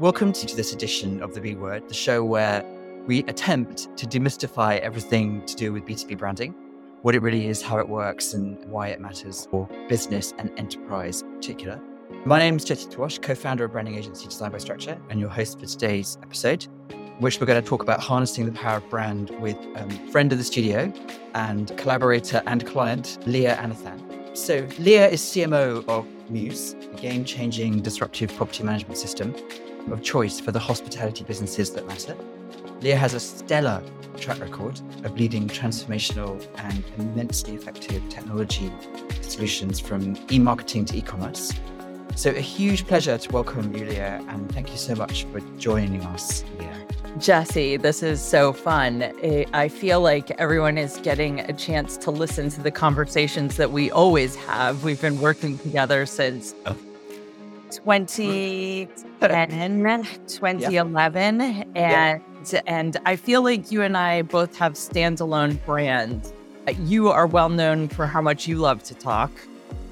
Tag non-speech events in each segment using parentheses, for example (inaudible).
Welcome to this edition of The B Word, the show where we attempt to demystify everything to do with B2B branding, what it really is, how it works, and why it matters for business and enterprise in particular. My name is Jyoti Tawash, co founder of branding agency Design by Structure, and your host for today's episode, which we're going to talk about harnessing the power of brand with a um, friend of the studio and collaborator and client, Leah Anathan. So, Leah is CMO of Mews, a game changing disruptive property management system of choice for the hospitality businesses that matter. Leah has a stellar track record of leading transformational and immensely effective technology solutions from e marketing to e commerce. So, a huge pleasure to welcome you, Leah, and thank you so much for joining us, Leah. Jesse, this is so fun. I feel like everyone is getting a chance to listen to the conversations that we always have. We've been working together since oh. 2010, (laughs) 2011. Yeah. And, yeah. and I feel like you and I both have standalone brands. Uh, you are well known for how much you love to talk.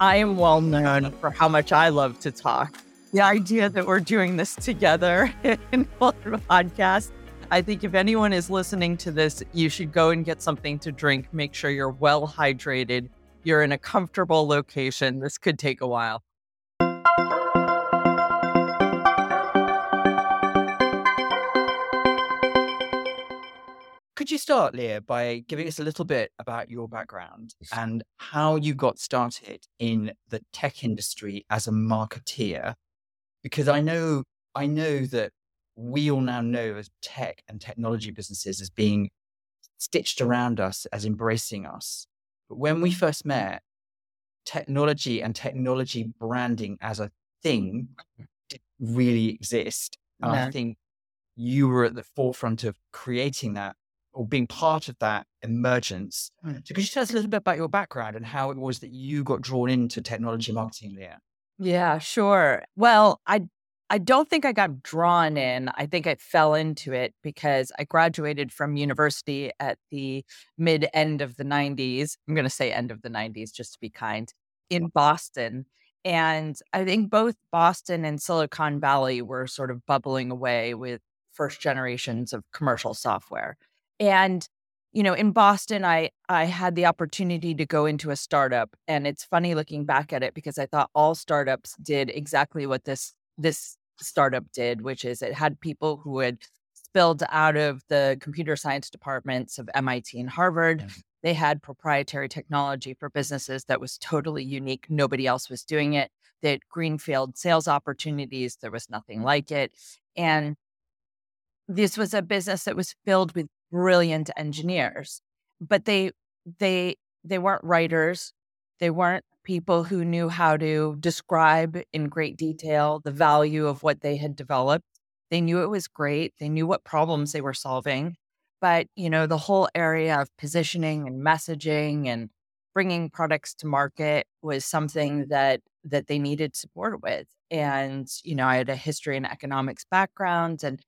I am well known for how much I love to talk. The idea that we're doing this together (laughs) in one podcast. I think if anyone is listening to this, you should go and get something to drink. Make sure you're well hydrated. You're in a comfortable location. This could take a while. Could you start, Leah, by giving us a little bit about your background and how you got started in the tech industry as a marketeer? Because I know I know that we all now know as tech and technology businesses as being stitched around us, as embracing us. But when we first met, technology and technology branding as a thing didn't really exist. And no. I think you were at the forefront of creating that or being part of that emergence. Mm. So could you tell us a little bit about your background and how it was that you got drawn into technology marketing, Leah? Yeah, sure. Well, I I don't think I got drawn in. I think I fell into it because I graduated from university at the mid end of the 90s. I'm going to say end of the 90s just to be kind in Boston. And I think both Boston and Silicon Valley were sort of bubbling away with first generations of commercial software. And you know, in Boston, I I had the opportunity to go into a startup, and it's funny looking back at it because I thought all startups did exactly what this this startup did, which is it had people who had spilled out of the computer science departments of MIT and Harvard. They had proprietary technology for businesses that was totally unique. Nobody else was doing it. That greenfield sales opportunities. There was nothing like it. And this was a business that was filled with brilliant engineers, but they they they weren't writers. They weren't people who knew how to describe in great detail the value of what they had developed. They knew it was great. They knew what problems they were solving. But, you know, the whole area of positioning and messaging and bringing products to market was something that that they needed support with. And, you know, I had a history and economics background and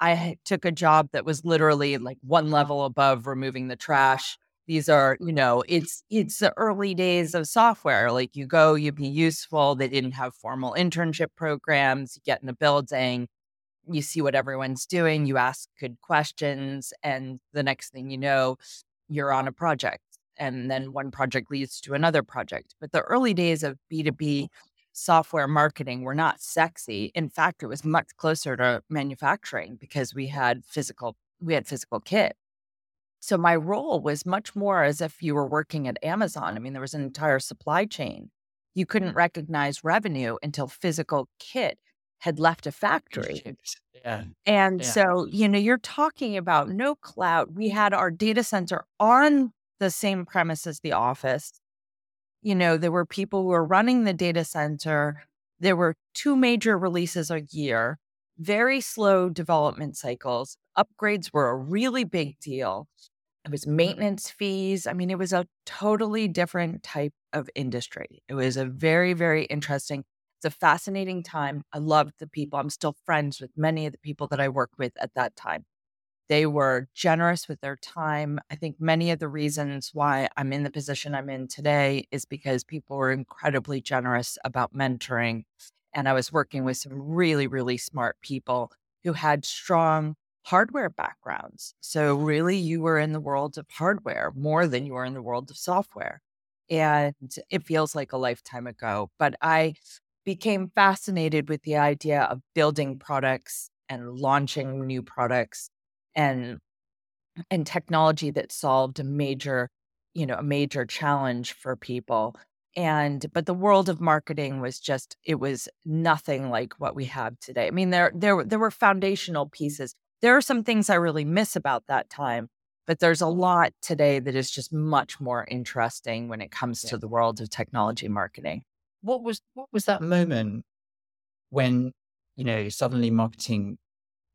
I took a job that was literally like one level above removing the trash. These are, you know, it's it's the early days of software. Like you go, you be useful. They didn't have formal internship programs. You get in a building, you see what everyone's doing, you ask good questions, and the next thing you know, you're on a project. And then one project leads to another project. But the early days of B2B software marketing were not sexy. In fact, it was much closer to manufacturing because we had physical we had physical kit. So my role was much more as if you were working at Amazon. I mean, there was an entire supply chain. You couldn't recognize revenue until physical kit had left a factory. Yeah. And yeah. so, you know, you're talking about no cloud. We had our data center on the same premise as the office you know, there were people who were running the data center. There were two major releases a year, very slow development cycles. Upgrades were a really big deal. It was mm-hmm. maintenance fees. I mean, it was a totally different type of industry. It was a very, very interesting, it's a fascinating time. I loved the people. I'm still friends with many of the people that I worked with at that time. They were generous with their time. I think many of the reasons why I'm in the position I'm in today is because people were incredibly generous about mentoring And I was working with some really, really smart people who had strong hardware backgrounds. So, really, you were in the world of hardware more than you were in the world of software. And it feels like a lifetime ago. But I became fascinated with the idea of building products and launching new products and and technology that solved a major you know a major challenge for people. And but the world of marketing was just it was nothing like what we have today. I mean there there there were foundational pieces. There are some things i really miss about that time but there's a lot today that is just much more interesting when it comes yeah. to the world of technology marketing. What was what was that moment when you know suddenly marketing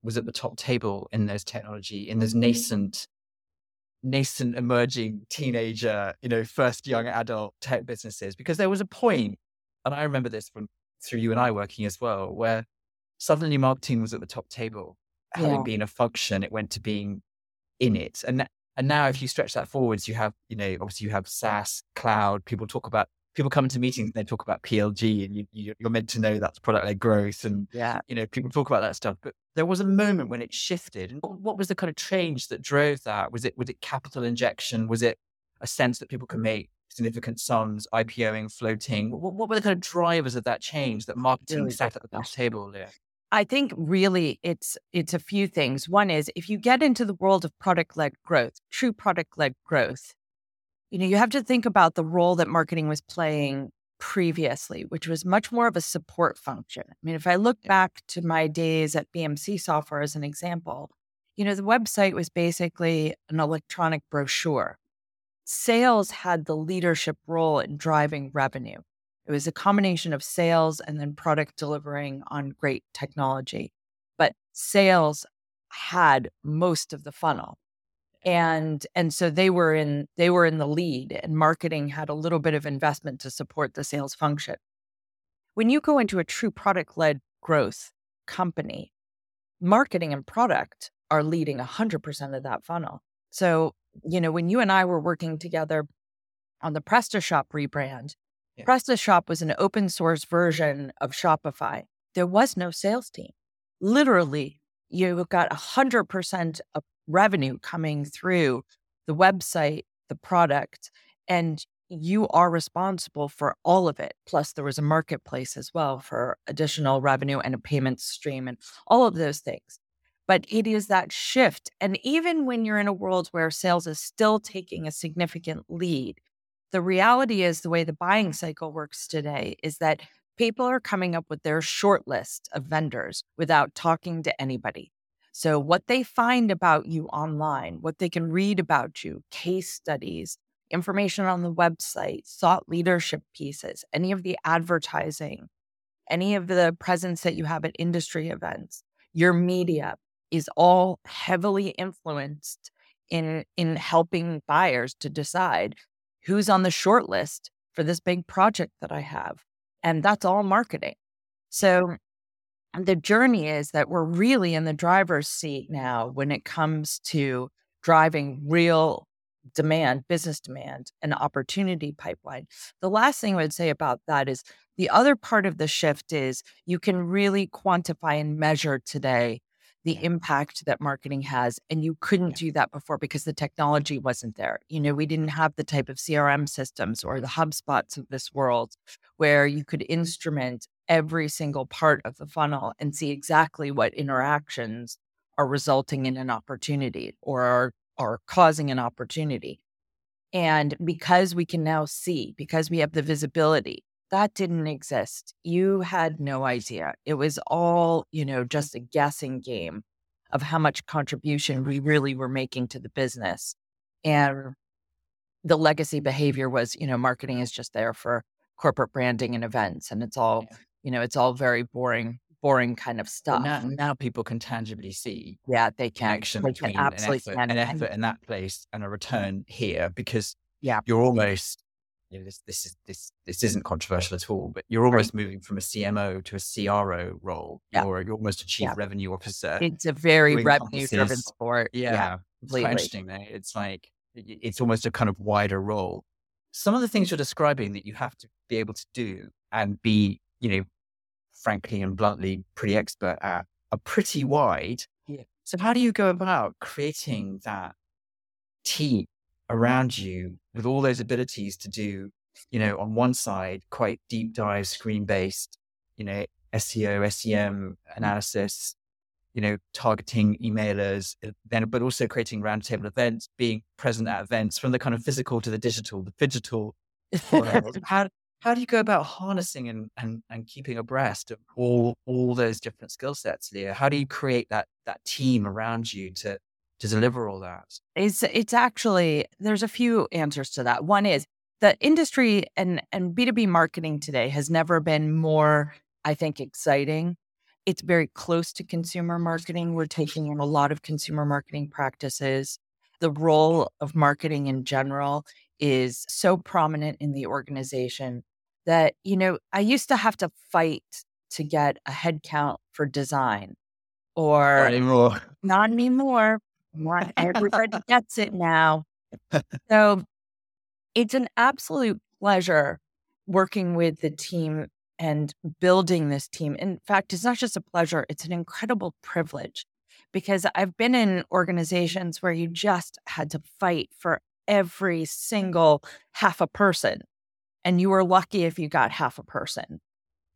was at the top table in those technology in those mm-hmm. nascent nascent emerging teenager, you know, first young adult tech businesses, because there was a point, and I remember this from through you and I working as well, where suddenly marketing was at the top table. Having yeah. been a function, it went to being in it. And and now if you stretch that forwards, you have, you know, obviously you have SaaS, cloud, people talk about people come to meetings and they talk about PLG and you, are meant to know that's product led growth. And, yeah, you know, people talk about that stuff. But there was a moment when it shifted. And what was the kind of change that drove that? Was it, was it capital injection? Was it a sense that people can make significant sums, IPOing, floating? What, what were the kind of drivers of that change that marketing really sat at the table there? I think really it's it's a few things. One is if you get into the world of product led growth, true product led growth, you know, you have to think about the role that marketing was playing previously, which was much more of a support function. I mean, if I look back to my days at BMC software as an example, you know, the website was basically an electronic brochure. Sales had the leadership role in driving revenue. It was a combination of sales and then product delivering on great technology. But sales had most of the funnel and and so they were in they were in the lead and marketing had a little bit of investment to support the sales function. When you go into a true product led growth company marketing and product are leading 100% of that funnel. So you know when you and i were working together on the PrestaShop rebrand yeah. PrestaShop was an open source version of Shopify. There was no sales team. Literally you got 100% of revenue coming through the website, the product, and you are responsible for all of it. Plus, there was a marketplace as well for additional revenue and a payment stream and all of those things. But it is that shift. And even when you're in a world where sales is still taking a significant lead, the reality is the way the buying cycle works today is that people are coming up with their short list of vendors without talking to anybody. So, what they find about you online, what they can read about you, case studies, information on the website, thought leadership pieces, any of the advertising, any of the presence that you have at industry events, your media is all heavily influenced in in helping buyers to decide who's on the short list for this big project that I have. And that's all marketing. So the journey is that we're really in the driver's seat now when it comes to driving real demand, business demand, and opportunity pipeline. The last thing I would say about that is the other part of the shift is you can really quantify and measure today the impact that marketing has. And you couldn't do that before because the technology wasn't there. You know, we didn't have the type of CRM systems or the HubSpots of this world where you could mm-hmm. instrument every single part of the funnel and see exactly what interactions are resulting in an opportunity or are, are causing an opportunity. And because we can now see, because we have the visibility, that didn't exist. You had no idea. It was all, you know, just a guessing game of how much contribution we really were making to the business. And the legacy behavior was, you know, marketing is just there for corporate branding and events. And it's all, yeah. You know, it's all very boring, boring kind of stuff. Now, now, people can tangibly see. Yeah, they can. Action they between can absolutely an effort, an effort in that place and a return here because yeah. you're almost you know, this this is this this isn't controversial at all, but you're almost right. moving from a CMO to a CRO role, yeah. or you're almost a chief yeah. revenue officer. It's a very revenue driven sport. Yeah, yeah it's quite interesting. Though. It's like it's almost a kind of wider role. Some of the things you're describing that you have to be able to do and be, you know, frankly and bluntly pretty expert at, are pretty wide. Yeah. So how do you go about creating that team around you with all those abilities to do, you know, on one side, quite deep dive screen based, you know, SEO, SEM analysis, you know, targeting emailers, uh, then, but also creating roundtable events, being present at events from the kind of physical to the digital, the digital. (laughs) how, how do you go about harnessing and, and, and keeping abreast of all, all those different skill sets, Leah? How do you create that, that team around you to, to deliver all that? It's, it's actually, there's a few answers to that. One is the industry and, and B2B marketing today has never been more, I think, exciting it's very close to consumer marketing. We're taking in a lot of consumer marketing practices. The role of marketing in general is so prominent in the organization that, you know, I used to have to fight to get a head count for design or (laughs) not anymore. Not anymore. Everybody (laughs) gets it now. So it's an absolute pleasure working with the team and building this team. In fact, it's not just a pleasure, it's an incredible privilege because I've been in organizations where you just had to fight for every single half a person. And you were lucky if you got half a person.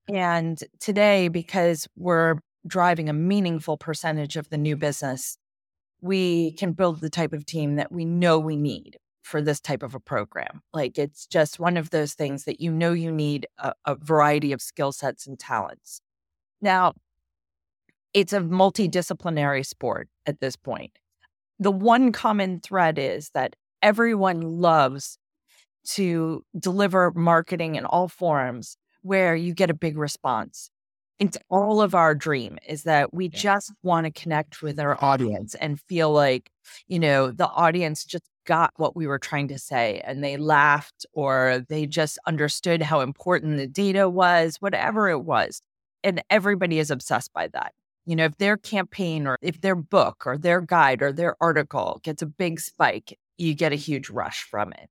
And today, because we're driving a meaningful percentage of the new business, we can build the type of team that we know we need for this type of a program. Like it's just one of those things that you know you need a, a variety of skill sets and talents. Now, it's a multidisciplinary sport at this point. The one common thread is that everyone loves to deliver marketing in all forms where you get a big response. It's all of our dream is that we just want to connect with our audience and feel like, you know, the audience just got what we were trying to say and they laughed or they just understood how important the data was, whatever it was. And everybody is obsessed by that. You know, if their campaign or if their book or their guide or their article gets a big spike, you get a huge rush from it.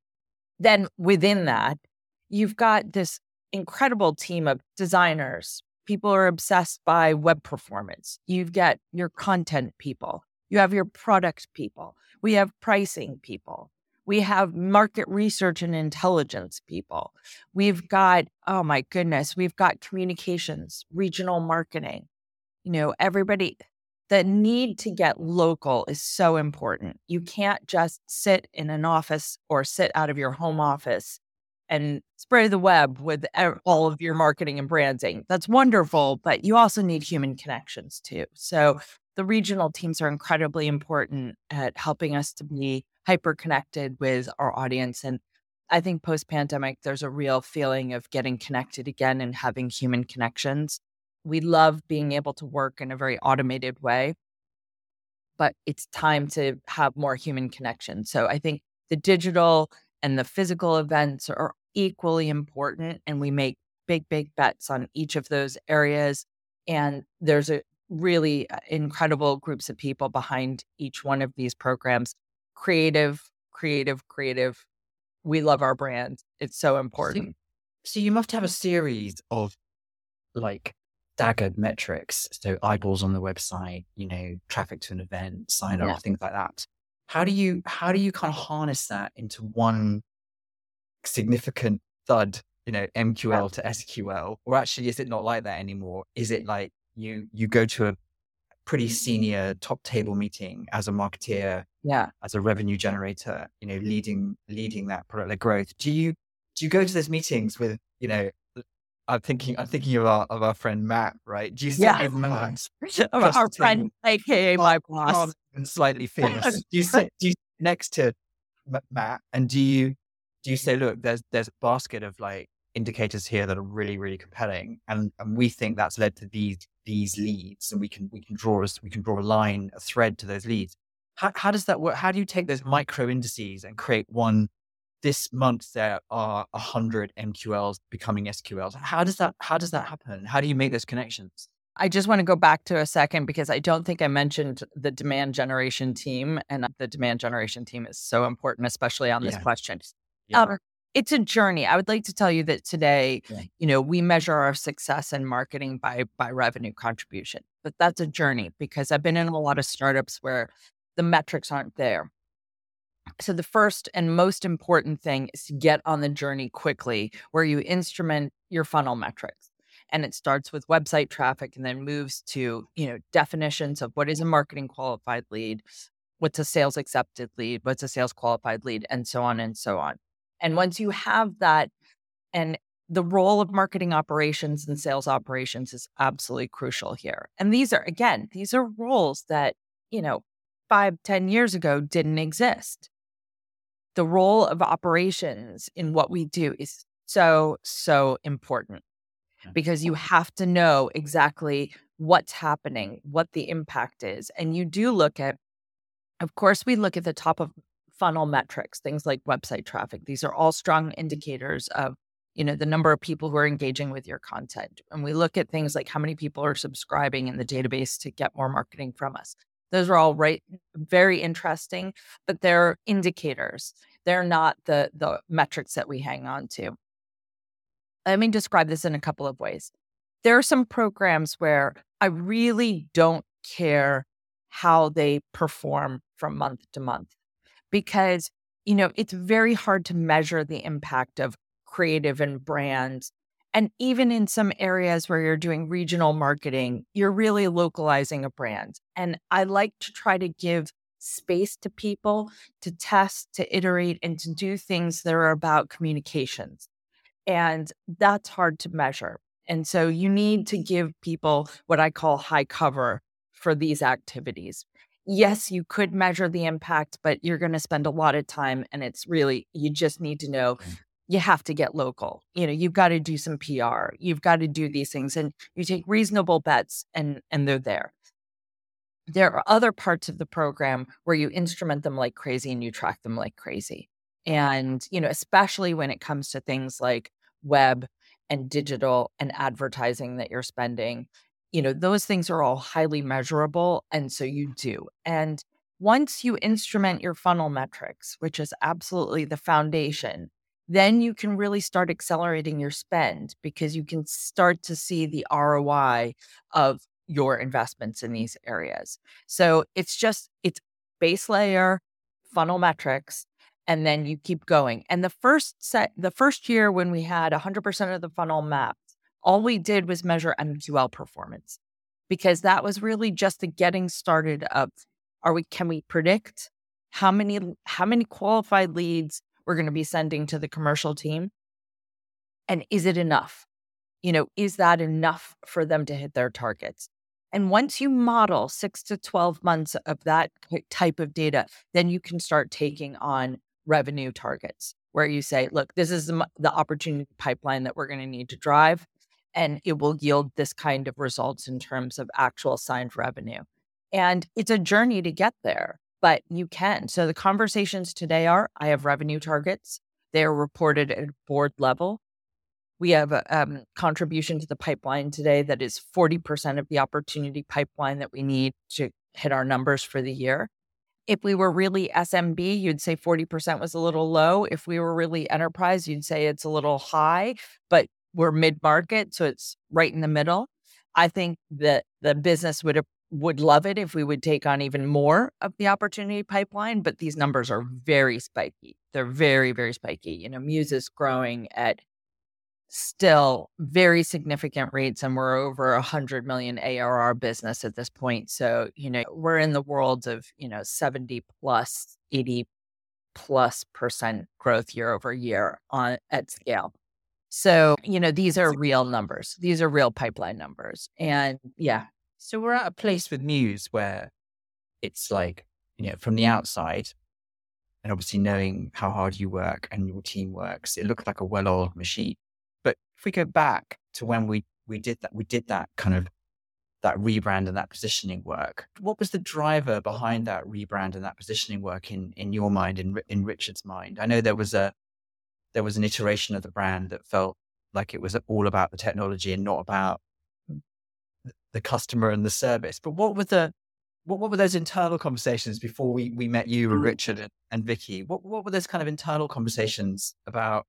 Then within that, you've got this incredible team of designers. People are obsessed by web performance. You've got your content people. You have your product people. We have pricing people. We have market research and intelligence people. We've got, oh my goodness, we've got communications, regional marketing. You know, everybody, the need to get local is so important. You can't just sit in an office or sit out of your home office and spray the web with all of your marketing and branding. That's wonderful, but you also need human connections too. So the regional teams are incredibly important at helping us to be hyper connected with our audience. And I think post pandemic, there's a real feeling of getting connected again and having human connections. We love being able to work in a very automated way, but it's time to have more human connection. So I think the digital and the physical events are equally important. And we make big, big bets on each of those areas. And there's a really uh, incredible groups of people behind each one of these programs. Creative, creative, creative. We love our brand. It's so important. So, so you must have a series of like staggered metrics. So eyeballs on the website, you know, traffic to an event, sign up, yeah. things like that. How do you how do you kind of harness that into one significant thud, you know, MQL to SQL? Or actually is it not like that anymore? Is it like you you go to a pretty senior top table meeting as a marketeer, yeah, as a revenue generator, you know, leading leading that product led growth. Do you do you go to those meetings with, you know, I'm thinking I'm thinking of our of our friend Matt, right? Do you sit yeah. Matt? (laughs) our friend, aka my boss. And slightly fierce. (laughs) do you sit do you next to Matt and do you do you say, look, there's there's a basket of like indicators here that are really, really compelling. And, and we think that's led to these these leads and we can we can draw us we can draw a line, a thread to those leads. How, how does that work? How do you take those micro indices and create one this month there are 100 MQLs becoming SQLs. How does that how does that happen? How do you make those connections? I just want to go back to a second because I don't think I mentioned the demand generation team and the demand generation team is so important especially on this yeah. question. Yeah. Um, it's a journey. I would like to tell you that today, yeah. you know, we measure our success in marketing by by revenue contribution. But that's a journey because I've been in a lot of startups where the metrics aren't there. So the first and most important thing is to get on the journey quickly where you instrument your funnel metrics. And it starts with website traffic and then moves to, you know, definitions of what is a marketing qualified lead, what's a sales accepted lead, what's a sales qualified lead, and so on and so on. And once you have that, and the role of marketing operations and sales operations is absolutely crucial here. And these are, again, these are roles that, you know, five, ten years ago didn't exist. The role of operations in what we do is so, so important because you have to know exactly what's happening, what the impact is. And you do look at, of course, we look at the top of funnel metrics, things like website traffic. These are all strong mm-hmm. indicators of you know the number of people who are engaging with your content and we look at things like how many people are subscribing in the database to get more marketing from us those are all right very interesting but they're indicators. They're not the the metrics that we hang on to. Let me describe this in a couple of ways. There are some programs where i really don't care how they perform from month to month because you know it's very hard to measure the impact of creative and brands and even in some areas where you're doing regional marketing you're really localizing a brand and i like to try to give space to people to test to iterate and to do things that are about communications and that's hard to measure and so you need to give people what i call high cover for these activities yes, you could measure the impact, but you're going to spend a lot of time. And it's really, you just need to know mm. You have to get local. You know, you've got to do some PR. You've got to do these things and you take reasonable bets and and they're there. There are other parts of the program where you instrument them like crazy and you track them like crazy. And, you know, especially when it comes to things like web and digital and advertising that you're spending, you know, those things are all highly measurable. And so you do. And once you instrument your funnel metrics, which is absolutely the foundation, then you can really start accelerating your spend because you can start to see the ROI of your investments in these areas. So it's just, it's base layer, funnel metrics, and then you keep going. And the first set, the first year when we had 100% of the funnel mapped, all we did was measure MQL performance because that was really just the getting started of are we can we predict how many how many qualified leads we're going to be sending to the commercial team. And is it enough? You know is that enough for them to hit their targets? And once you model 6 to 12 months of that type of data then you can start taking on revenue targets where you say look this is the, the opportunity pipeline that we're going to need to drive and it will yield this kind of results in terms of actual signed revenue. And it's a journey to get there, but you can. So the conversations today are I have revenue targets, they are reported at board level. We have a um, contribution to the pipeline today that is 40% of the opportunity pipeline that we need to hit our numbers for the year. If we were really SMB, you'd say 40% was a little low. If we were really enterprise, you'd say it's a little high. But we're mid market, so it's right in the middle. I think that the business would would love it if we would take on even more of the opportunity pipeline, but these numbers are very spiky. They're very very spiky. You know, Mews is growing at still very significant rates and we're over a hundred million ARR business at this point. So, you know, we're in the world of, you know, 70 plus, 80 plus percent growth year over year on at scale. So, you know, these are real numbers. These are real pipeline numbers. And yeah. So we're at a place with Mews where it's like, you know, from the outside, and obviously knowing how hard you work and your team works, it looks like a well-oiled machine. But if we go back to when we we did that, we did that kind of that rebrand and that positioning work. What was the driver behind that rebrand and that positioning work in in your mind, in in Richard's mind? I know there was a there was an iteration of the brand that felt like it was all about the technology and not about the customer and the service. But what were the what, what were those internal conversations before we, we met you and mm. Richard and, and Vicky? What what were those kind of internal conversations about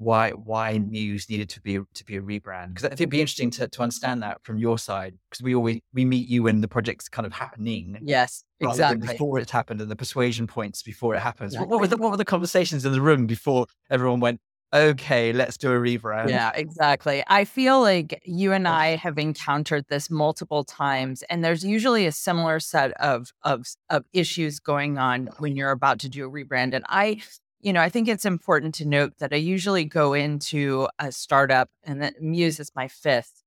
why why Mews needed to be to be a rebrand because I think it'd be interesting to, to understand that from your side because we always we meet you when the project's kind of happening. Yes, exactly. Before it's happened and the persuasion points before it happens. Exactly. What, what, were the, what were the conversations in the room before everyone went? Okay, let's do a rebrand. Yeah, exactly. I feel like you and oh. I have encountered this multiple times, and there's usually a similar set of of of issues going on when you're about to do a rebrand. And I you know, I think it's important to note that I usually go into a startup, and that Mews is my fifth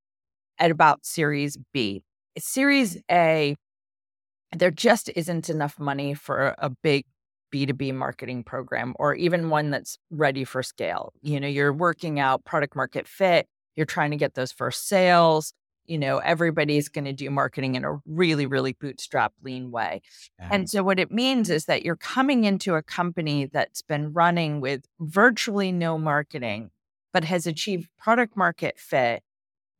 at about Series B. Series A, there just isn't enough money for a big B2B marketing program or even one that's ready for scale. You know, you're working out product market fit, you're trying to get those first sales, you know, everybody's going to do marketing in a really, really bootstrap lean way. Yeah. And so what it means is that you're coming into a company that's been running with virtually no marketing, but has achieved product market fit,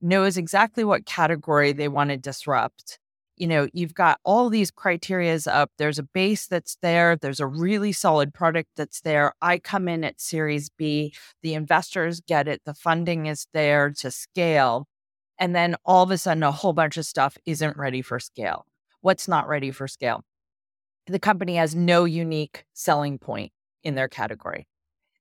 knows exactly what category they want to disrupt. You know, you've got all these criterias up. There's a base that's there. There's a really solid product that's there. I come in at Series B. The investors get it. The funding is there to scale and then all of a sudden, a whole bunch of stuff isn't ready for scale. What's not ready for scale? The company has no unique selling point in their category.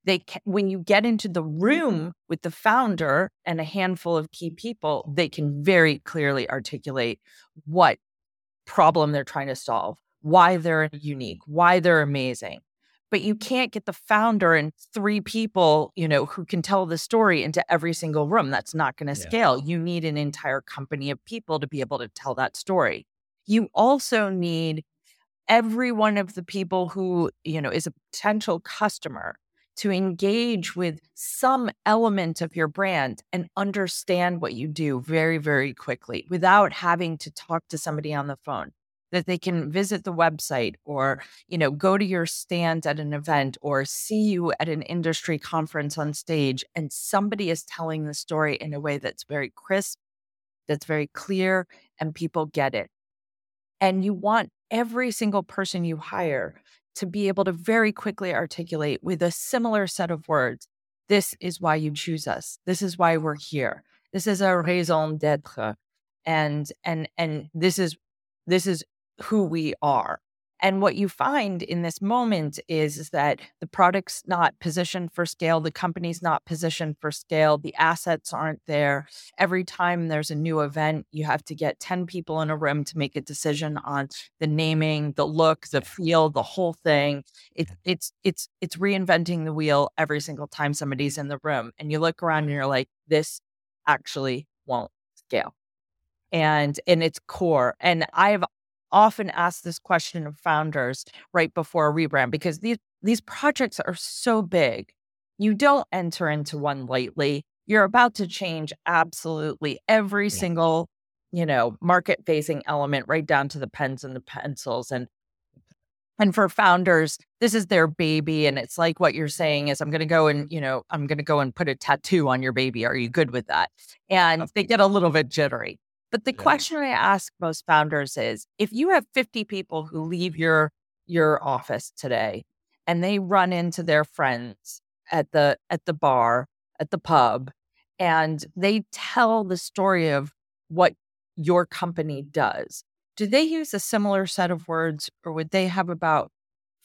They can, when you get into the mm-hmm. room with the founder and a handful of key people, they can very clearly articulate what problem they're trying to solve, why they're unique, mm-hmm. why they're amazing but you can't get the founder and three people, you know, who can tell the story into every single room. That's not going to yeah. scale. You need an entire company of people to be able to tell that story. You also need every one of the people who, you know, is a potential customer to engage with some element of your brand and understand what you do very, very quickly without having to talk to somebody on the phone that they can visit the website or you know go to your stand at an event or see you at an industry conference on stage and somebody is telling the story in a way that's very crisp that's very clear and people get it. And you want every single person you hire to be able to very quickly articulate with a similar set of words this is why you choose us this is why we're here this is our raison d'être and and and this is this is who we are. And what you find in this moment is, is that the product's not positioned for scale, the company's not positioned for scale, the assets aren't there. Every time there's a new event, you have to get 10 people in a room to make a decision on the naming, the look, the feel, the whole thing. It, it's it's it's reinventing the wheel every single time somebody's in the room. And you look around and you're like, this actually won't scale and in its core. And I've often ask this question of founders right before a rebrand because these these projects are so big. You don't enter into one lightly. You're about to change absolutely every yeah. single, you know, market facing element right down to the pens and the pencils and and for founders, this is their baby. And it's like what you're saying is, I'm going to go and, you know, I'm going to go and put a tattoo on your baby. Are you good with that? And they get a little bit jittery. But the yeah. question I ask most founders is if you have 50 people who leave your your office today and they run into their friends at the at the bar, at the pub, and they tell the story of what your company does, do they use a similar set of words or would they have about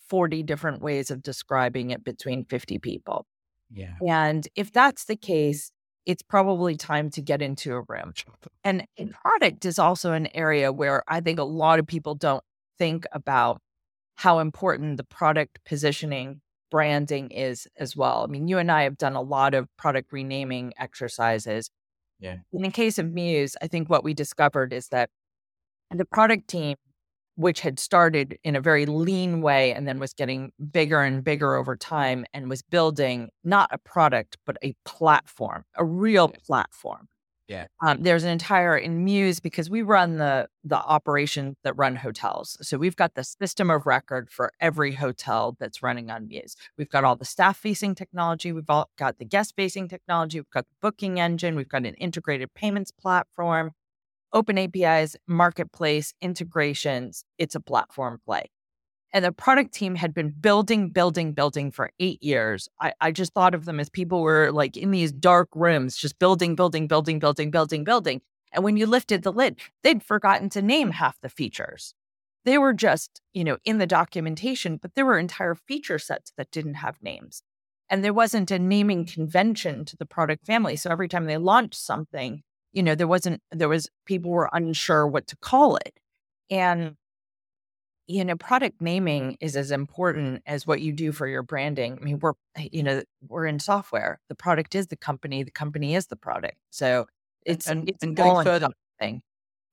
40 different ways of describing it between 50 people? Yeah. And if that's the case, it's probably time to get into a room. And mm. product is also an area where I think a lot of people don't think about how important the product positioning branding is as well. I mean, you and I have done a lot of product renaming exercises. Yeah. In the case of Mews, I think what we discovered is that the product team which had started in a very lean way and then was getting bigger and bigger over time and was building not a product, but a platform, a real platform. Yeah. Um, there's an entire in Mews because we run the the operation that run hotels. So we've got the system of record for every hotel that's running on Mews. We've got all the staff facing technology. We've all got the guest facing technology. We've got the booking engine. We've got an integrated payments platform open APIs, marketplace, integrations, it's a platform play. And the product team had been building, building, building for eight years. I, I just thought of them as people were like in these dark rooms, just building, building, building, building, building, building. And when you lifted the lid, they'd forgotten to name half the features. They were just, you know, in the documentation, but there were entire feature sets that didn't have names. And there wasn't a naming convention to the product family. So every time they launched something, you know, there wasn't, there was people were unsure what to call it. And you know, product naming is as important as what you do for your branding. I mean, we're, you know, we're in software. The product is the company. The company is the product. So it's and, it's and going further thing.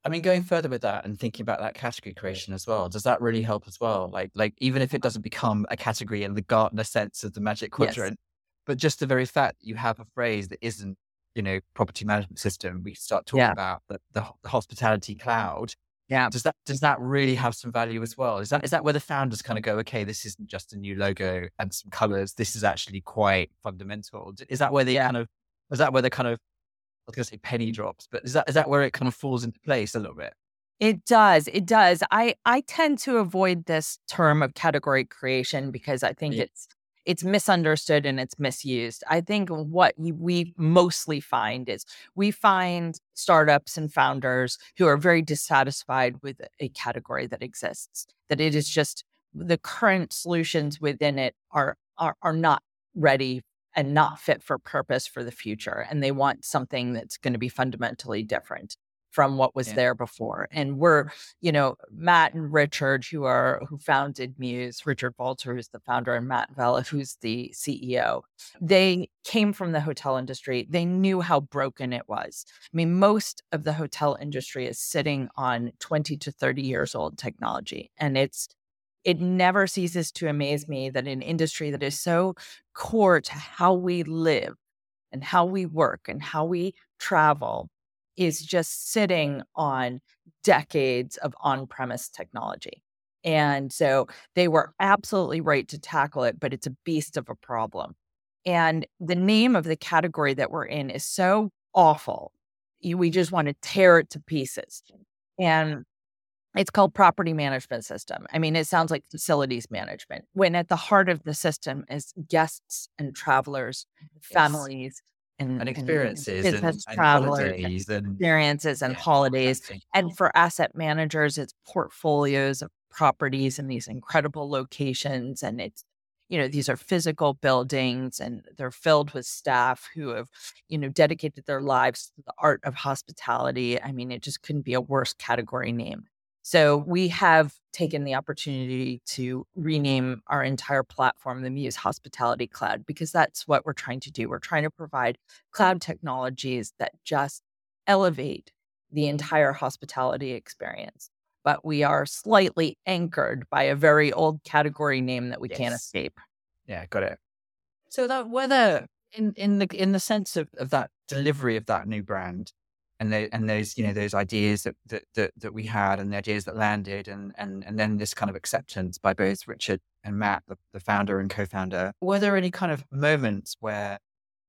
I mean, going further with that and thinking about that category creation as well, does that really help as well? Like, like even if it doesn't become a category in the Gartner sense of the Magic Quadrant, yes. but just the very fact that you have a phrase that isn't, you know, property management system, we start talking yeah. about the, the, the hospitality cloud yeah. Does that does that really have some value as well? Is that is that where the founders kind of go, okay, this isn't just a new logo and some colors. This is actually quite fundamental. Is that where they yeah. kind of is that where the kind of I was gonna say penny drops, but is that is that where it kind of falls into place a little bit? It does. It does. I I tend to avoid this term of category creation because I think yeah. it's it's misunderstood and it's misused. I think what we mostly find is we find startups and founders who are very dissatisfied with a category that exists, that it is just the current solutions within it are are, are not ready and not fit for purpose for the future and they want something that's going to be fundamentally different from what was yeah. there before. And we're, you know, Matt and Richard, who are who founded Mews, Richard Valtr, who's the founder, and Matt Welle, who's the CEO. They came from the hotel industry. They knew how broken it was. I mean, most of the hotel industry is sitting on 20 to 30 years old technology. And it's it never ceases to amaze me that an industry that is so core to how we live and how we work and how we travel is just sitting on decades of on premise technology. And so they were absolutely right to tackle it, but it's a beast of a problem. And the name of the category that we're in is so awful. We just want to tear it to pieces. And it's called property management system. I mean, it sounds like facilities management, when at the heart of the system is guests and travelers, families, and, and experiences and, and, and holidays and experiences and yeah, holidays. And for asset managers, it's portfolios of properties in these incredible locations. And it's, you know, these are physical buildings and they're filled with staff who have, you know, dedicated their lives to the art of hospitality. I mean, it just couldn't be a worse category name. So we have taken the opportunity to rename our entire platform the Mews Hospitality Cloud because that's what we're trying to do. We're trying to provide cloud technologies that just elevate the entire hospitality experience. But we are slightly anchored by a very old category name that we yes. can't escape. Yeah, got it. So that whether uh, in in the in the sense of, of that delivery of that new brand, and and those you know those ideas that, that that that we had and the ideas that landed and and and then this kind of acceptance by both Richard and Matt, the, the founder and co-founder. Were there any kind of moments where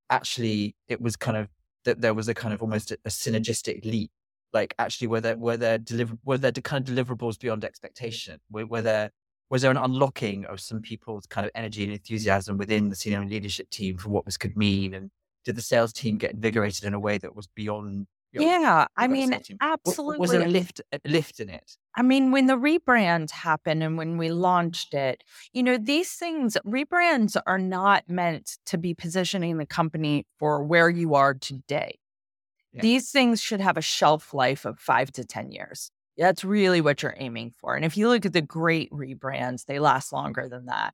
actually it was kind of that there was a kind of almost a, a synergistic leap? Like actually, were there were there deliver were there kind of deliverables beyond expectation? Were, were there was there an unlocking of some people's kind of energy and enthusiasm within the senior leadership team for what this could mean and did the sales team get invigorated in a way that was beyond yeah, I mean, absolutely. Was there a lift, a lift in it? I mean, when the rebrand happened and when we launched it, you know, these things, rebrands are not meant to be positioning the company for where you are today. Yeah. These things should have a shelf life of five to 10 years. That's really what you're aiming for. And if you look at the great rebrands, they last longer than that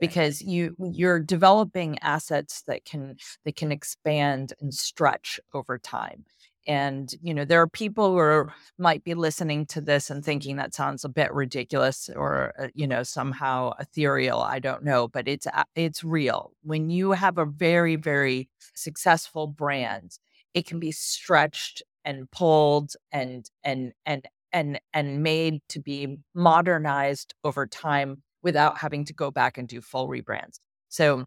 because you you're developing assets that can that can expand and stretch over time and you know there are people who are, might be listening to this and thinking that sounds a bit ridiculous or uh, you know somehow ethereal i don't know but it's it's real. When you have a very very successful brand it can be stretched and pulled and and and and and made to be modernized over time without having to go back and do full rebrands. So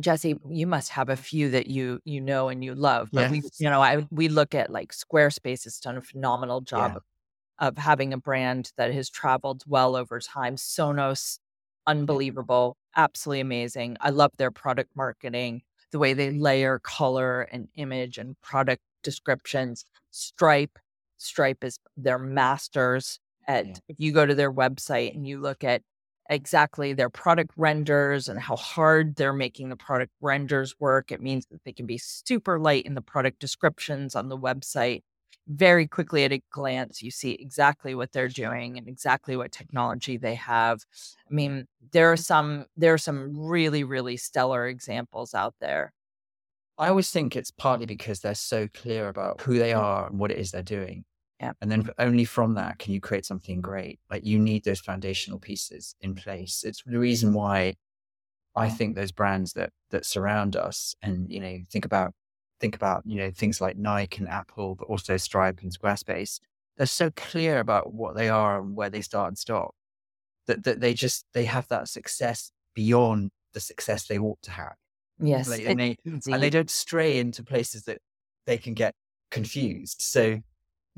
Jesse, you must have a few that you you know and you love. But yes. we, you know, I we look at like Squarespace has done a phenomenal job yeah. of, of having a brand that has traveled well over time. Sonos, unbelievable, absolutely amazing. I love their product marketing, the way they layer color and image and product descriptions. Stripe, Stripe is their masters at yeah. if you go to their website and you look at exactly their product renders and how hard they're making the product renders work. It means that they can be super light in the product descriptions on the website very quickly at a glance, you see exactly what they're doing and exactly what technology they have. I mean, there are some there are some really really stellar examples out there. I always think it's partly because they're so clear about who they mm. are and what it is they're doing. Yeah. And then only from that can you create something great. Like you need those foundational pieces in place. It's the reason why I think those brands that that surround us and you know think about think about, you know, things like Nike and Apple, but also Stripe and Squarespace, they're so clear about what they are and where they start and stop that, that they just, they have that success beyond the success they ought to have. Yes. Like, and, they, and they don't stray into places that they can get confused. So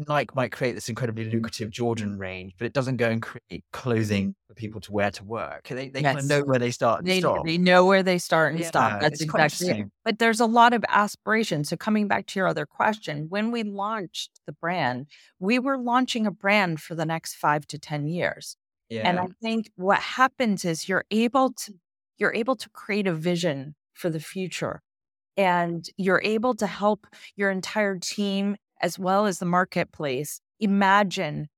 Nike might create this incredibly lucrative Jordan range, but it doesn't go and create clothing for people to wear to work. They, they yes. kind of know where they start and they, stop. They know where they start and yeah, stop. That's exactly it. But there's a lot of aspiration. So coming back to your other question, when we launched the brand, we were launching a brand for the next five to 10 years. Yeah. And I think what happens is you're able to you're able to create a vision for the future and you're able to help your entire team as well as the marketplace imagine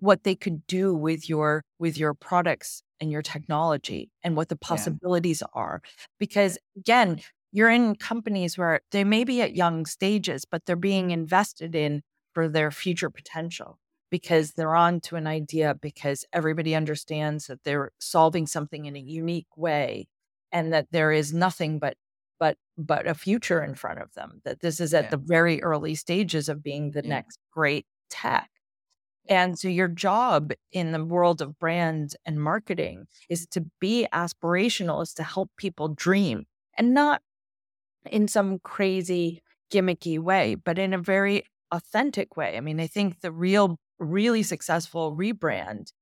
what they could do with your with your products and your technology and what the possibilities yeah. are because again you're in companies where they may be at young stages but they're being invested in for their future potential because they're on to an idea because everybody understands that they're solving something in a unique way and that there is nothing but but but a future in front of them that this is at yeah. the very early stages of being the yeah. next great tech and so your job in the world of brand and marketing is to be aspirational is to help people dream and not in some crazy gimmicky way but in a very authentic way i mean i think the real really successful rebrand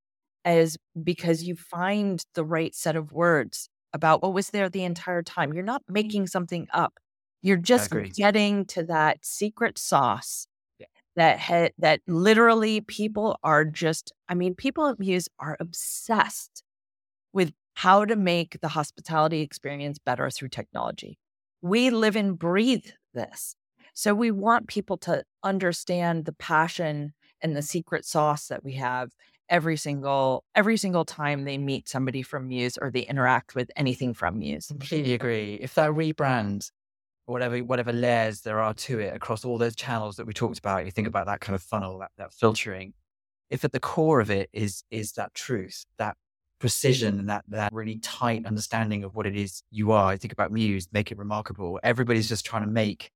is because you find the right set of words about what was there the entire time. You're not mm-hmm. making something up. You're just getting to that secret sauce yeah. that ha- that literally people are just. I mean, people at Mews are obsessed with how to make the hospitality experience better through technology. We live and breathe this. So we want people to understand the passion and the secret sauce that we have every single every single time they meet somebody from Mews or they interact with anything from Mews. Completely agree. If that rebrand, whatever whatever layers there are to it across all those channels that we talked about, you think mm-hmm. about that kind of funnel, that, that filtering. If at the core of it is is that truth, that precision and that that really tight understanding of what it is you are. I think about Mews, make it remarkable. Everybody's just trying to make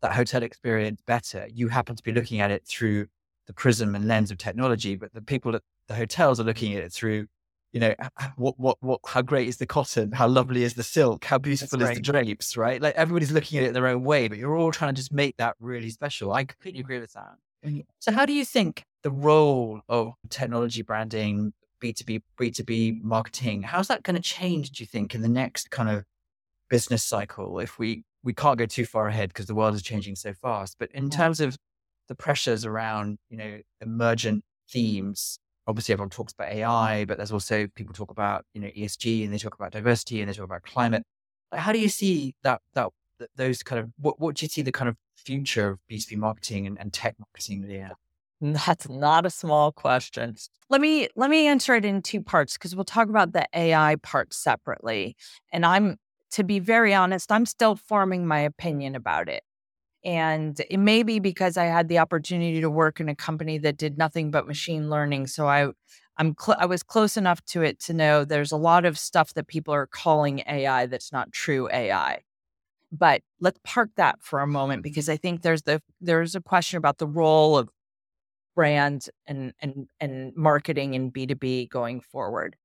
that hotel experience better. You happen to be looking at it through the prism and lens of technology, but the people at the hotels are looking at it through, you know, what, what, what, how great is the cotton? How lovely is the silk? How beautiful is the drapes, right? Like everybody's looking at it in their own way, but you're all trying to just make that really special. I completely agree with that. Mm. So, how do you think the role of technology branding, B2B, B2B marketing, how's that going to change, do you think, in the next kind of business cycle? If we, we can't go too far ahead because the world is changing so fast, but in mm. terms of the pressures around, you know, emergent themes obviously everyone talks about AI, but there's also people talk about you know ESG and they talk about diversity and they talk about climate. how do you see that that those kind of what what do you see the kind of future of B2B marketing and, and tech marketing Yeah, That's not a small question. Let me let me answer it in two parts because we'll talk about the AI part separately. And I'm to be very honest, I'm still forming my opinion about it. And it may be because I had the opportunity to work in a company that did nothing but machine learning. So I, I'm cl- I was close enough to it to know there's a lot of stuff that people are calling AI that's not true AI. But let's park that for a moment because I think there's the there's a question about the role of brand and and and marketing in B2B going forward.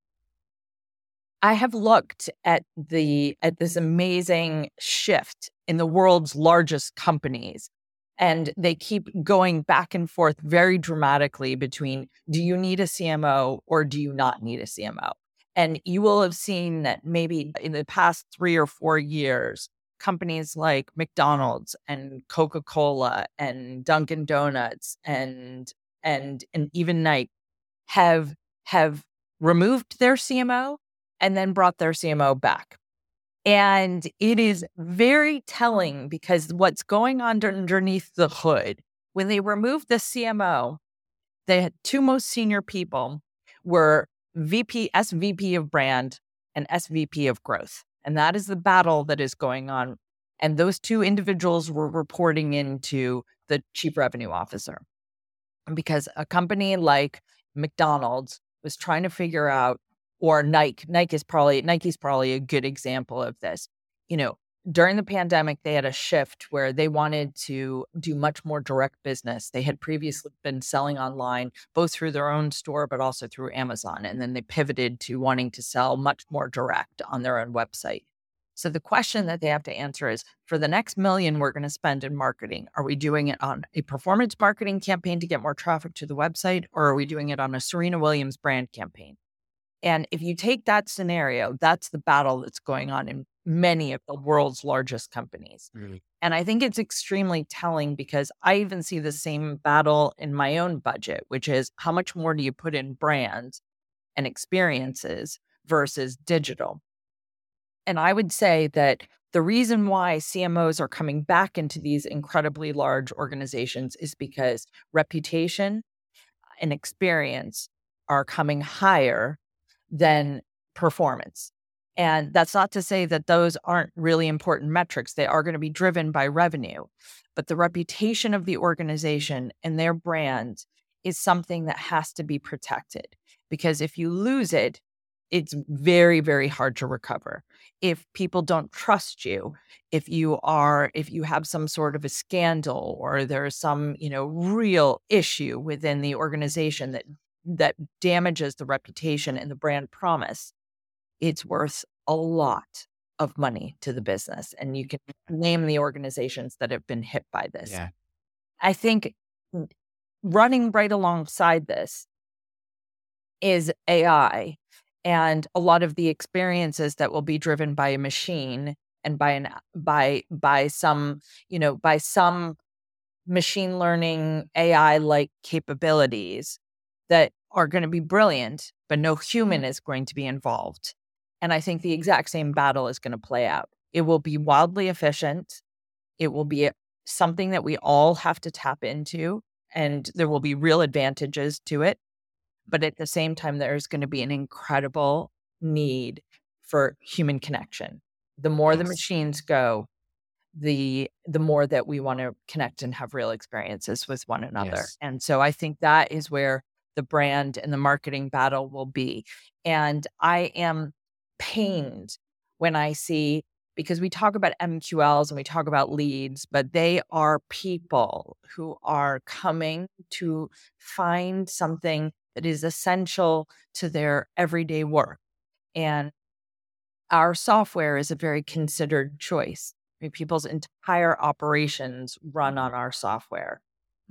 I have looked at the at this amazing shift in the world's largest companies And they keep going back and forth very dramatically between do you need a CMO or do you not need a CMO? And you will have seen that maybe in the past three or four years, companies like McDonald's and Coca-Cola and Dunkin' Donuts and and and even Nike have have removed their CMO and then brought their CMO back. And it is very telling because what's going on underneath the hood, when they removed the CMO, the two most senior people were VP, SVP of brand and SVP of growth. And that is the battle that is going on. And those two individuals were reporting into the chief revenue officer. Because a company like McDonald's was trying to figure out or Nike. Nike is probably Nike's probably a good example of this. You know, during the pandemic, they had a shift where they wanted to do much more direct business. They had mm-hmm. previously been selling online, both through their own store, but also through Amazon. And then they pivoted to wanting to sell much more direct on their own website. So the question that they have to answer is for the next million we're going to spend in marketing, are we doing it on a performance marketing campaign to get more traffic to the website, or are we doing it on a Serena Williams brand campaign? And if you take that scenario, that's the battle that's going on in many of the world's largest companies. Mm. And I think it's extremely telling because I even see the same battle in my own budget, which is how much more do you put in brands and experiences versus digital? And I would say that the reason why CMOs are coming back into these incredibly large organizations is because reputation and experience are coming higher than performance. And that's not to say that those aren't really important metrics. They are going to be driven by revenue. But the reputation of the organization and their brand is something that has to be protected because if you lose it, it's very, very hard to recover. If people don't trust you, if you are, if you have some sort of a scandal or there's some, you know, real issue within the organization that that damages the reputation and the brand promise, it's worth a lot of money to the business. And you can name the organizations that have been hit by this. Yeah. I think running right alongside this is AI and a lot of the experiences that will be driven by a machine and by an by by some you know by some machine learning AI like capabilities that are going to be brilliant, but no human mm. is going to be involved. And I think the exact same battle is going to play out. It will be wildly efficient. It will be something that we all have to tap into, and there will be real advantages to it. But at the same time, there's going to be an incredible need for human connection. The more yes. the machines go, the the more that we want to connect and have real experiences with one another. Yes. And so I think that is where the brand and the marketing battle will be. And I am mm. pained when I see, because we talk about MQLs and we talk about leads, but they are people who are coming to find something that is essential to their everyday work. And our software is a very considered choice. I mean, people's entire operations run on our software.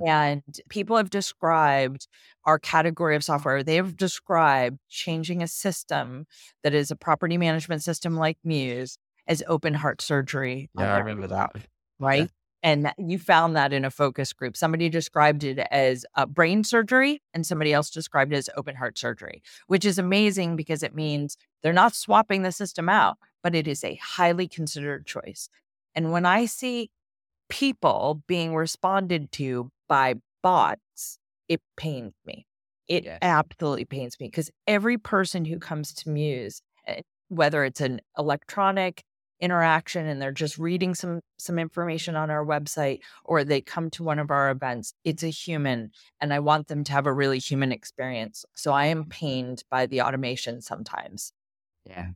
And people have described our category of software. They have described changing a system that is a property management system like Mews as open heart surgery. Yeah, I remember that. Right. Yeah. And you found that in a focus group. Somebody described it as a brain surgery, and somebody else described it as open heart surgery, which is amazing because it means they're not swapping the system out, but it is a highly considered choice. And when I see people being responded to by bots, it pains me. It yes. absolutely pains me because every person who comes to Mews, eh, whether it's an electronic interaction and they're just reading some some information on our website or they come to one of our events it's a human and i want them to have a really human experience so i am pained by the automation sometimes yeah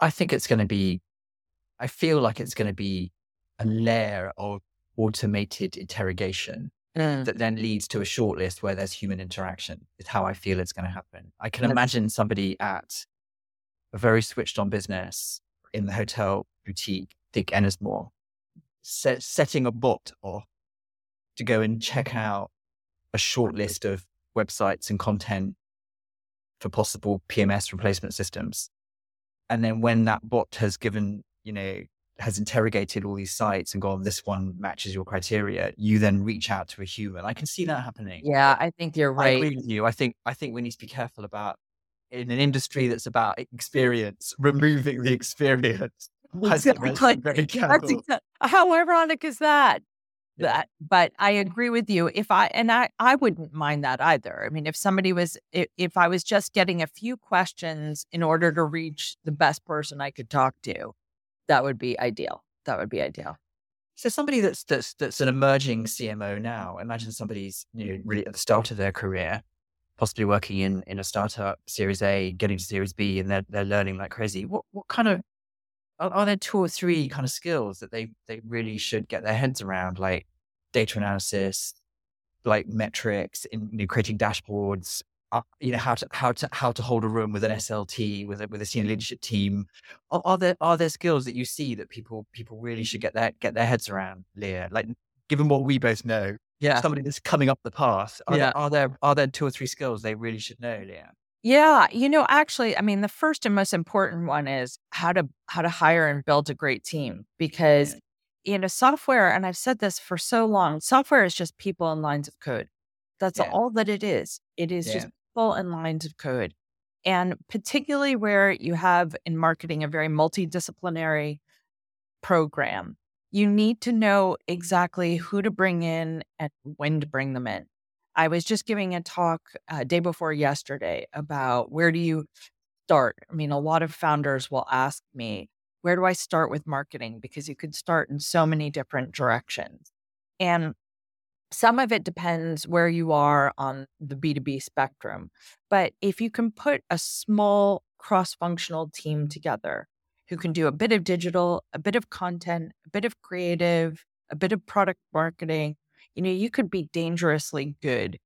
i think it's going to be i feel like it's going to be a layer of automated interrogation mm. that then leads to a shortlist where there's human interaction is how I feel it's going to happen. I can imagine somebody at a very switched on business in the hotel boutique, think Ennismore, set, setting a bot or to go and check out a short list of websites and content for possible PMS replacement systems. And then when that bot has given, you know, has interrogated all these sites and gone, this one matches your criteria, you then reach out to a human. I can see that happening. Yeah, I think you're right. I agree with you. I think I think we need to be careful about in an industry that's about experience, (laughs) removing the experience. (laughs) Exactly. Very (laughs) careful. How ironic is that? that but i agree with you if i and i i wouldn't mind that either i mean if somebody was if i was just getting a few questions in order to reach the best person i could talk to that would be ideal that would be ideal. So somebody that's that's that's an emerging cmo now imagine somebody's you know really at the start of their career possibly working in in a startup series a getting to series b and they're, they're learning like crazy. What what kind of are, are, there two or three kind of skills that they they really should get their heads around, like data analysis, like metrics, in you know, creating dashboards, uh, you know how to how to how to hold a room with an SLT with a with a senior leadership team. Are, are, there are there skills that you see that people people really should get their get their heads around, Leah? Like given what we both know, yeah, somebody that's coming up the path. Are, yeah. there, are there are there two or three skills they really should know, Leah? Yeah, you know, actually, I mean, the first and most important one is how to how to hire and build a great team because you know, software and I've said this for so long, software is just people and lines of code. That's yeah. all that it is. It is yeah. just people and lines of code. And particularly where you have in marketing a very multidisciplinary program, you need to know exactly who to bring in and when to bring them in. I was just giving a talk uh, day before yesterday about where do you start? I mean, a lot of founders will ask me, where do I start with marketing? Because you could start in so many different directions. And some of it depends where you are on the B2B spectrum. But if you can put a small cross functional team together who can do a bit of digital, a bit of content, a bit of creative, a bit of product marketing, you know, you could be dangerously good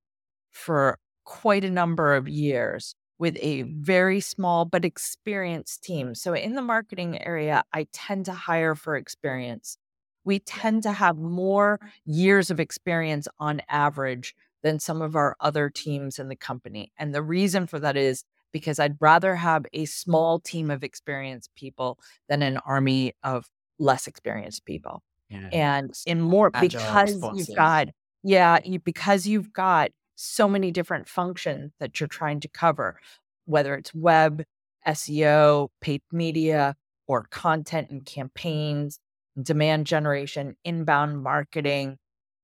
for quite a number of years with a very small but experienced team. So in the marketing area, I tend to hire for experience. We tend to have more years of experience on average than some of our other teams in the company. And the reason for that is because I'd rather have a small team of experienced people than an army of less experienced people. Yeah. And in more Agile because responses. you've got yeah, you, because you've got so many different functions that you're trying to cover, whether it's web, SEO, paid media, or content and campaigns, demand generation, inbound marketing,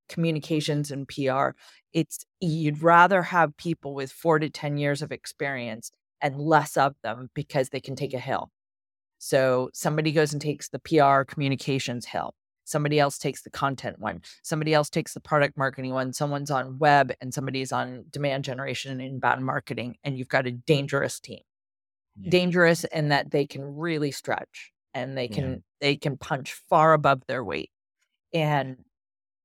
communications and PR. It's you'd rather have people with 4 to 10 years of experience and less of them because they can take a hill. So somebody goes and takes the PR communications hill. Somebody else takes the content one. Somebody else takes the product marketing one. Someone's on web and somebody's on demand generation and inbound marketing. And you've got a dangerous team. Yeah. Dangerous in that they can really stretch and they can yeah. they can punch far above their weight. And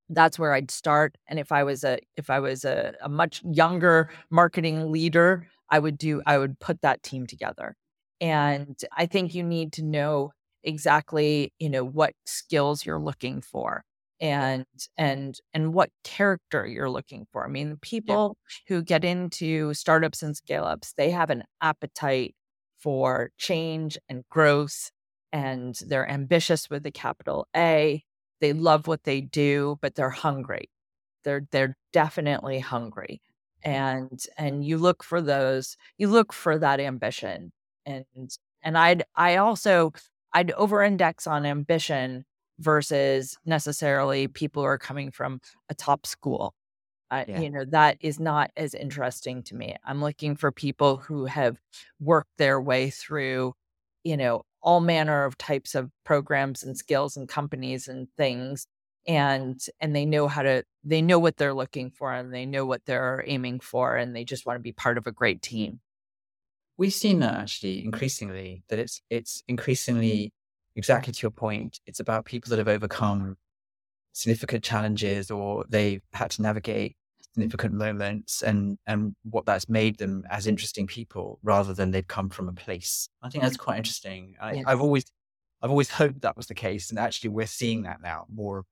that's where I'd start. And if I was a if I was a, a much younger marketing leader, I would do I would put that team together. And I think you need to know exactly you know what skills you're looking for and and and what character you're looking for i mean the people yeah. who get into startups and scale ups they have an appetite for change and growth and they're ambitious with the capital a they love what they do but they're hungry they're they're definitely hungry and and you look for those you look for that ambition and and i'd i also I'd over index on ambition versus necessarily people who are coming from a top school. Uh, yeah. You know, that is not as interesting to me. I'm looking for people who have worked their way through, you know, all manner of types of programs and skills and companies and things and and they know how to they know what they're looking for and they know what they're aiming for and they just want to be part of a great team. We've seen that actually increasingly that it's it's increasingly exactly to your point it's about people that have overcome significant challenges or they've had to navigate significant moments and and what that's made them as interesting people rather than they've come from a place. I think that's quite interesting. I, have always i've always hoped that was the case and actually we're seeing that now more.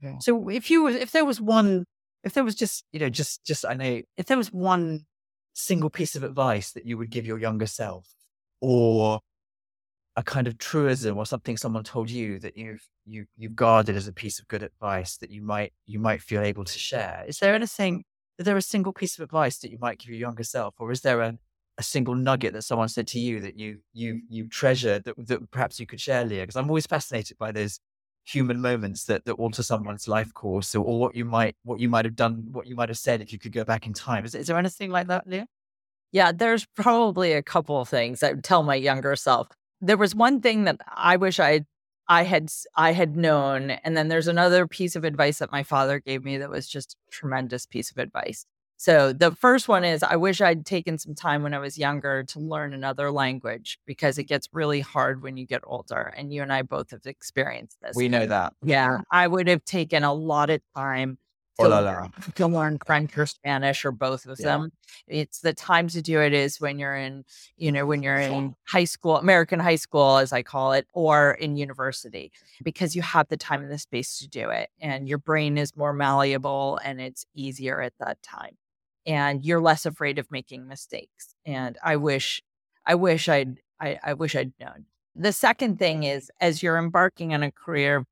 Yeah. So if you if there was one if there was just you know just just I know if there was one single piece of advice that you would give your younger self or a kind of truism or something someone told you that you've you you've guarded as a piece of good advice that you might you might feel able to share. Is there anything is there a single piece of advice that you might give your younger self or is there a, a single nugget that someone said to you that you you you treasure that, that perhaps you could share leah? Because i'm always fascinated by those human moments that, that alter someone's life course or, or what you might what you might have done what you might have said if you could go back in time. Is, is there anything like that leah? Yeah there's probably a couple of things i would tell my younger self there was one thing that i wish i i had i had known and then there's another piece of advice that my father gave me that was just a tremendous piece of advice so the first one is I wish I'd taken some time when I was younger to learn another language because it gets really hard when you get older. And you and I both have experienced this. We know that. Yeah. I would have taken a lot of time to, learn, to learn French or Spanish or both of yeah. them. It's the time to do it is when you're in, you know, when you're in high school, American high school, as I call it, or in university, because you have the time and the space to do it. And your brain is more malleable and it's easier at that time and you're less afraid of making mistakes. And I wish, I wish I'd, I, I wish I'd known. The second thing is, as you're embarking on a career,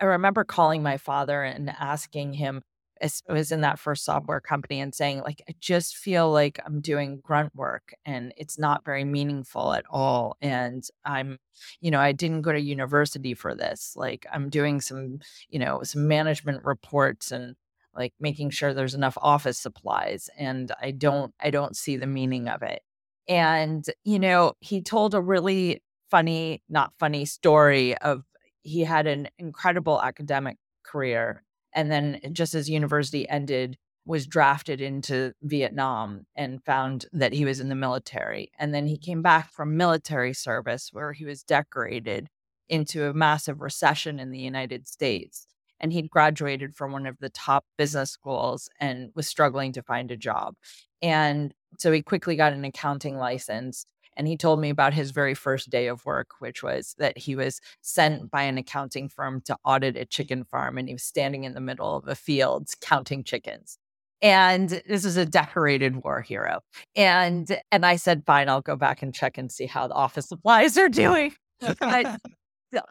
I remember calling my father and asking him, as I was in that first software company and saying, like, I just feel like I'm doing grunt work and it's not very meaningful at all. And I'm, you know, I didn't go to university for this. Like, I'm doing some, you know, some management reports and like making sure there's enough office supplies and i don't i don't see the meaning of it and you know he told a really funny not funny story of he had an incredible academic career and then just as university ended was drafted into Vietnam and found that he was in the military and then he came back from military service where he was decorated into a massive recession in the United States and he'd graduated from one of the top business schools and was struggling to find a job. And so he quickly got an accounting license. And he told me about his very first day of work, which was that he was sent by an accounting firm to audit a chicken farm. And he was standing in the middle of a field counting chickens. And this is a decorated war hero. And and I said, fine, I'll go back and check and see how the office supplies are doing. But (laughs)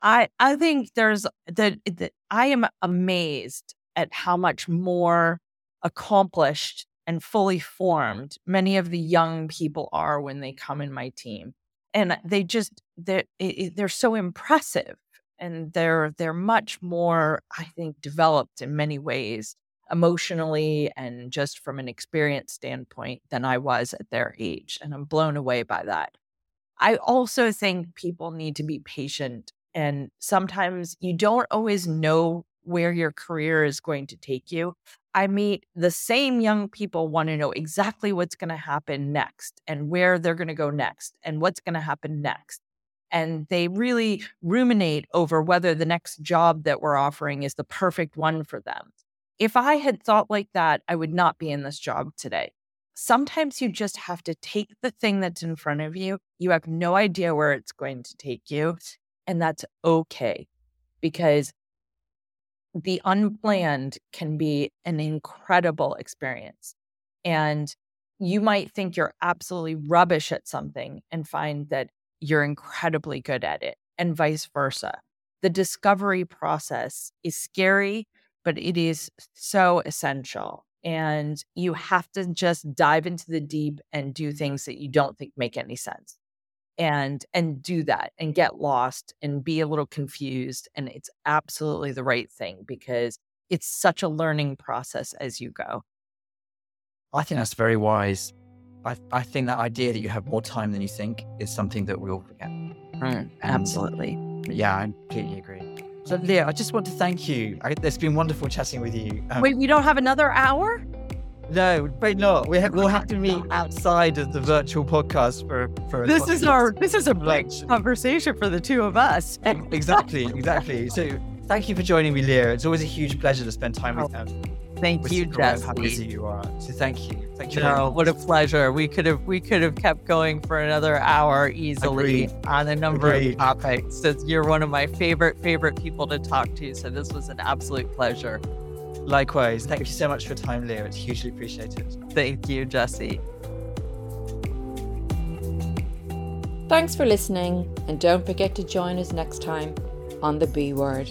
I I think there's the, I am amazed at how much more accomplished and fully formed many of the young people are when they come in my team, and they just they're they're so impressive, and they're they're much more I think developed in many ways emotionally and just from an experience standpoint than I was at their age, and I'm blown away by that. I also think people need to be patient and sometimes you don't always know where your career is going to take you. I meet the same young people want to know exactly what's going to happen next and where they're going to go next and what's going to happen next. And they really ruminate over whether the next job that we're offering is the perfect one for them. If I had thought like that, I would not be in this job today. Sometimes you just have to take the thing that's in front of you. You have no idea where it's going to take you. And that's okay because the unplanned can be an incredible experience. And you might think you're absolutely rubbish at something and find that you're incredibly good at it, and vice versa. The discovery process is scary, but it is so essential. And you have to just dive into the deep and do things that you don't think make any sense and and do that and get lost and be a little confused and it's absolutely the right thing because it's such a learning process as you go. I think that's very wise. I, I think that idea that you have more time than you think is something that we all forget. Mm, absolutely. yeah i completely agree. So leah i just want to thank you. I, it's been wonderful chatting with you um, wait we don't have another hour no, but not. We have, we'll have to meet outside of the virtual podcast for for. this podcast. is our this is a big conversation for the two of us. exactly, exactly. So thank you for joining me, Leah. It's always a huge pleasure to spend time with oh, you. Thank We're you, of How busy you are. So thank you. Thank you. No, what a pleasure. We could have we could have kept going for another hour easily Agreed. on a number Agreed. of topics. Since you're one of my favorite favorite people to talk to, so this was an absolute pleasure. Likewise. Thank you so much for your time, Leah. It's hugely appreciated. Thank you, Jesse. Thanks for listening, and don't forget to join us next time on The B Word.